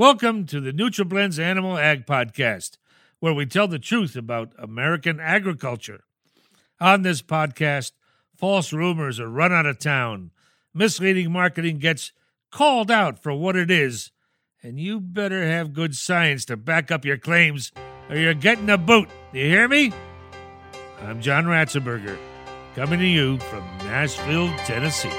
Welcome to the NutriBlends Animal Ag Podcast, where we tell the truth about American agriculture. On this podcast, false rumors are run out of town, misleading marketing gets called out for what it is, and you better have good science to back up your claims or you're getting a boot. You hear me? I'm John Ratzenberger, coming to you from Nashville, Tennessee.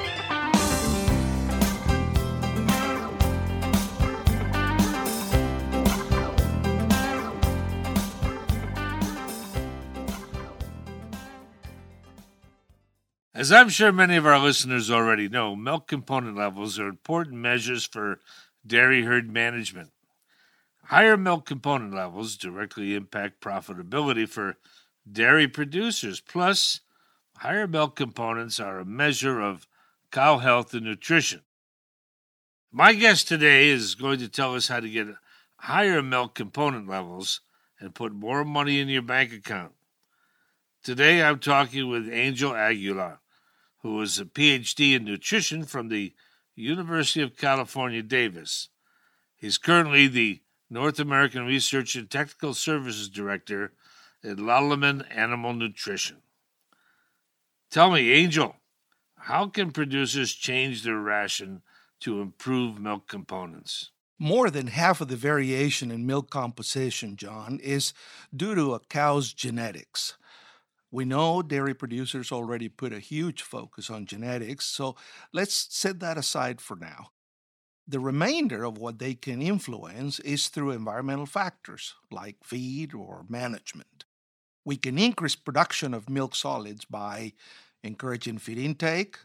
As I'm sure many of our listeners already know, milk component levels are important measures for dairy herd management. Higher milk component levels directly impact profitability for dairy producers. Plus, higher milk components are a measure of cow health and nutrition. My guest today is going to tell us how to get higher milk component levels and put more money in your bank account. Today I'm talking with Angel Aguilar who is a PhD in nutrition from the University of California, Davis. He's currently the North American Research and Technical Services Director at Lallemand Animal Nutrition. Tell me, Angel, how can producers change their ration to improve milk components? More than half of the variation in milk composition, John, is due to a cow's genetics. We know dairy producers already put a huge focus on genetics, so let's set that aside for now. The remainder of what they can influence is through environmental factors like feed or management. We can increase production of milk solids by encouraging feed intake,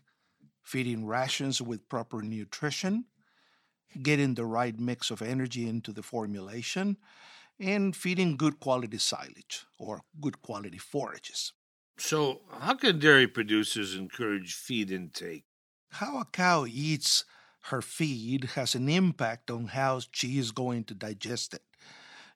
feeding rations with proper nutrition, getting the right mix of energy into the formulation, and feeding good quality silage or good quality forages. So, how can dairy producers encourage feed intake? How a cow eats her feed has an impact on how she is going to digest it.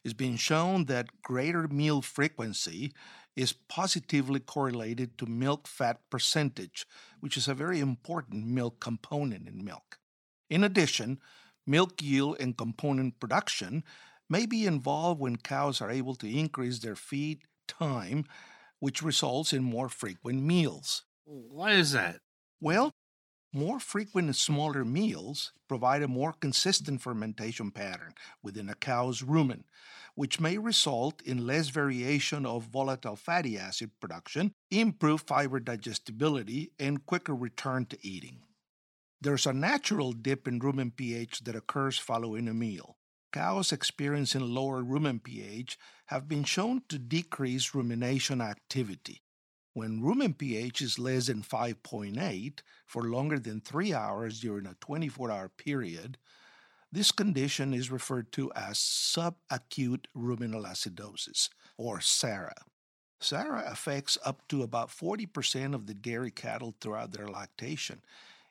It's been shown that greater meal frequency is positively correlated to milk fat percentage, which is a very important milk component in milk. In addition, milk yield and component production may be involved when cows are able to increase their feed time which results in more frequent meals. Why is that? Well, more frequent and smaller meals provide a more consistent fermentation pattern within a cow's rumen, which may result in less variation of volatile fatty acid production, improved fiber digestibility, and quicker return to eating. There's a natural dip in rumen pH that occurs following a meal. Cows experiencing lower rumen pH have been shown to decrease rumination activity. When rumen pH is less than 5.8 for longer than 3 hours during a 24 hour period, this condition is referred to as subacute ruminal acidosis, or SARA. SARA affects up to about 40% of the dairy cattle throughout their lactation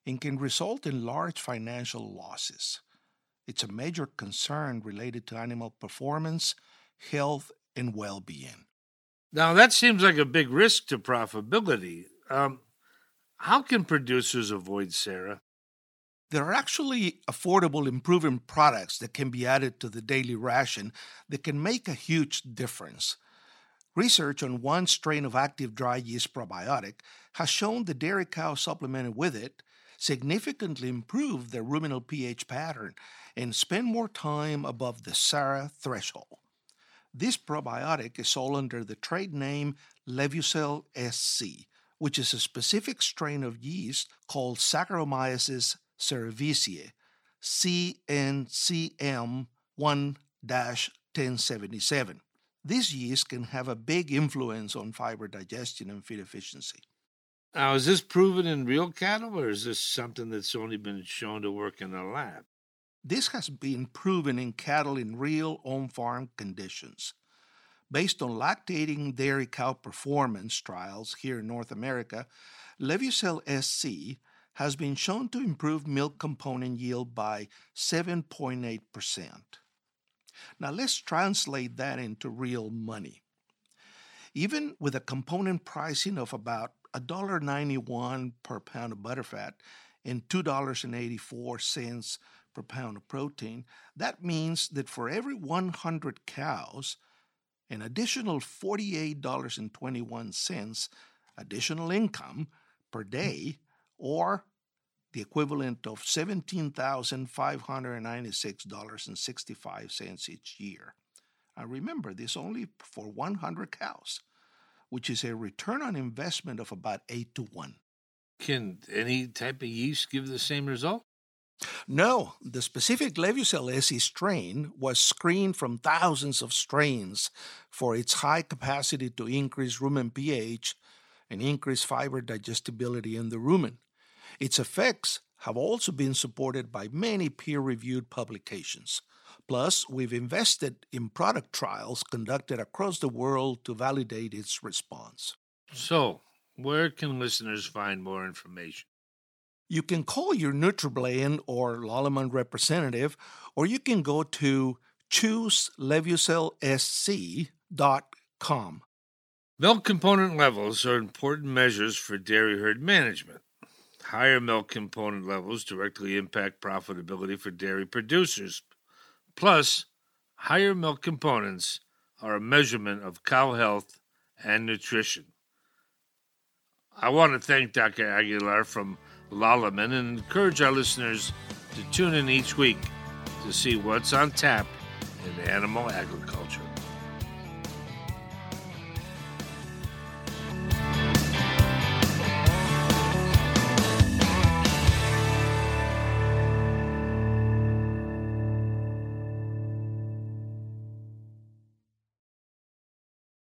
and can result in large financial losses. It's a major concern related to animal performance, health, and well being. Now, that seems like a big risk to profitability. Um, how can producers avoid SARA? There are actually affordable improving products that can be added to the daily ration that can make a huge difference. Research on one strain of active dry yeast probiotic has shown the dairy cow supplemented with it significantly improve their ruminal pH pattern and spend more time above the SARA threshold. This probiotic is sold under the trade name Levucel SC, which is a specific strain of yeast called Saccharomyces cerevisiae, CNCM 1 1077. This yeast can have a big influence on fiber digestion and feed efficiency. Now, is this proven in real cattle, or is this something that's only been shown to work in a lab? This has been proven in cattle in real on farm conditions. Based on lactating dairy cow performance trials here in North America, Levucel SC has been shown to improve milk component yield by 7.8%. Now let's translate that into real money. Even with a component pricing of about $1.91 per pound of butterfat and $2.84 per pound of protein, that means that for every 100 cows, an additional $48.21 additional income per day, or the equivalent of $17,596.65 each year. And remember, this only for 100 cows, which is a return on investment of about 8 to 1. Can any type of yeast give the same result? No, the specific Levucel SC strain was screened from thousands of strains for its high capacity to increase rumen pH and increase fiber digestibility in the rumen. Its effects have also been supported by many peer reviewed publications. Plus, we've invested in product trials conducted across the world to validate its response. So, where can listeners find more information? You can call your NutriBlend or Lallemand representative, or you can go to chooselevucelsc.com. Milk component levels are important measures for dairy herd management. Higher milk component levels directly impact profitability for dairy producers. Plus, higher milk components are a measurement of cow health and nutrition. I want to thank Dr. Aguilar from Lallemand and encourage our listeners to tune in each week to see what's on tap in animal agriculture.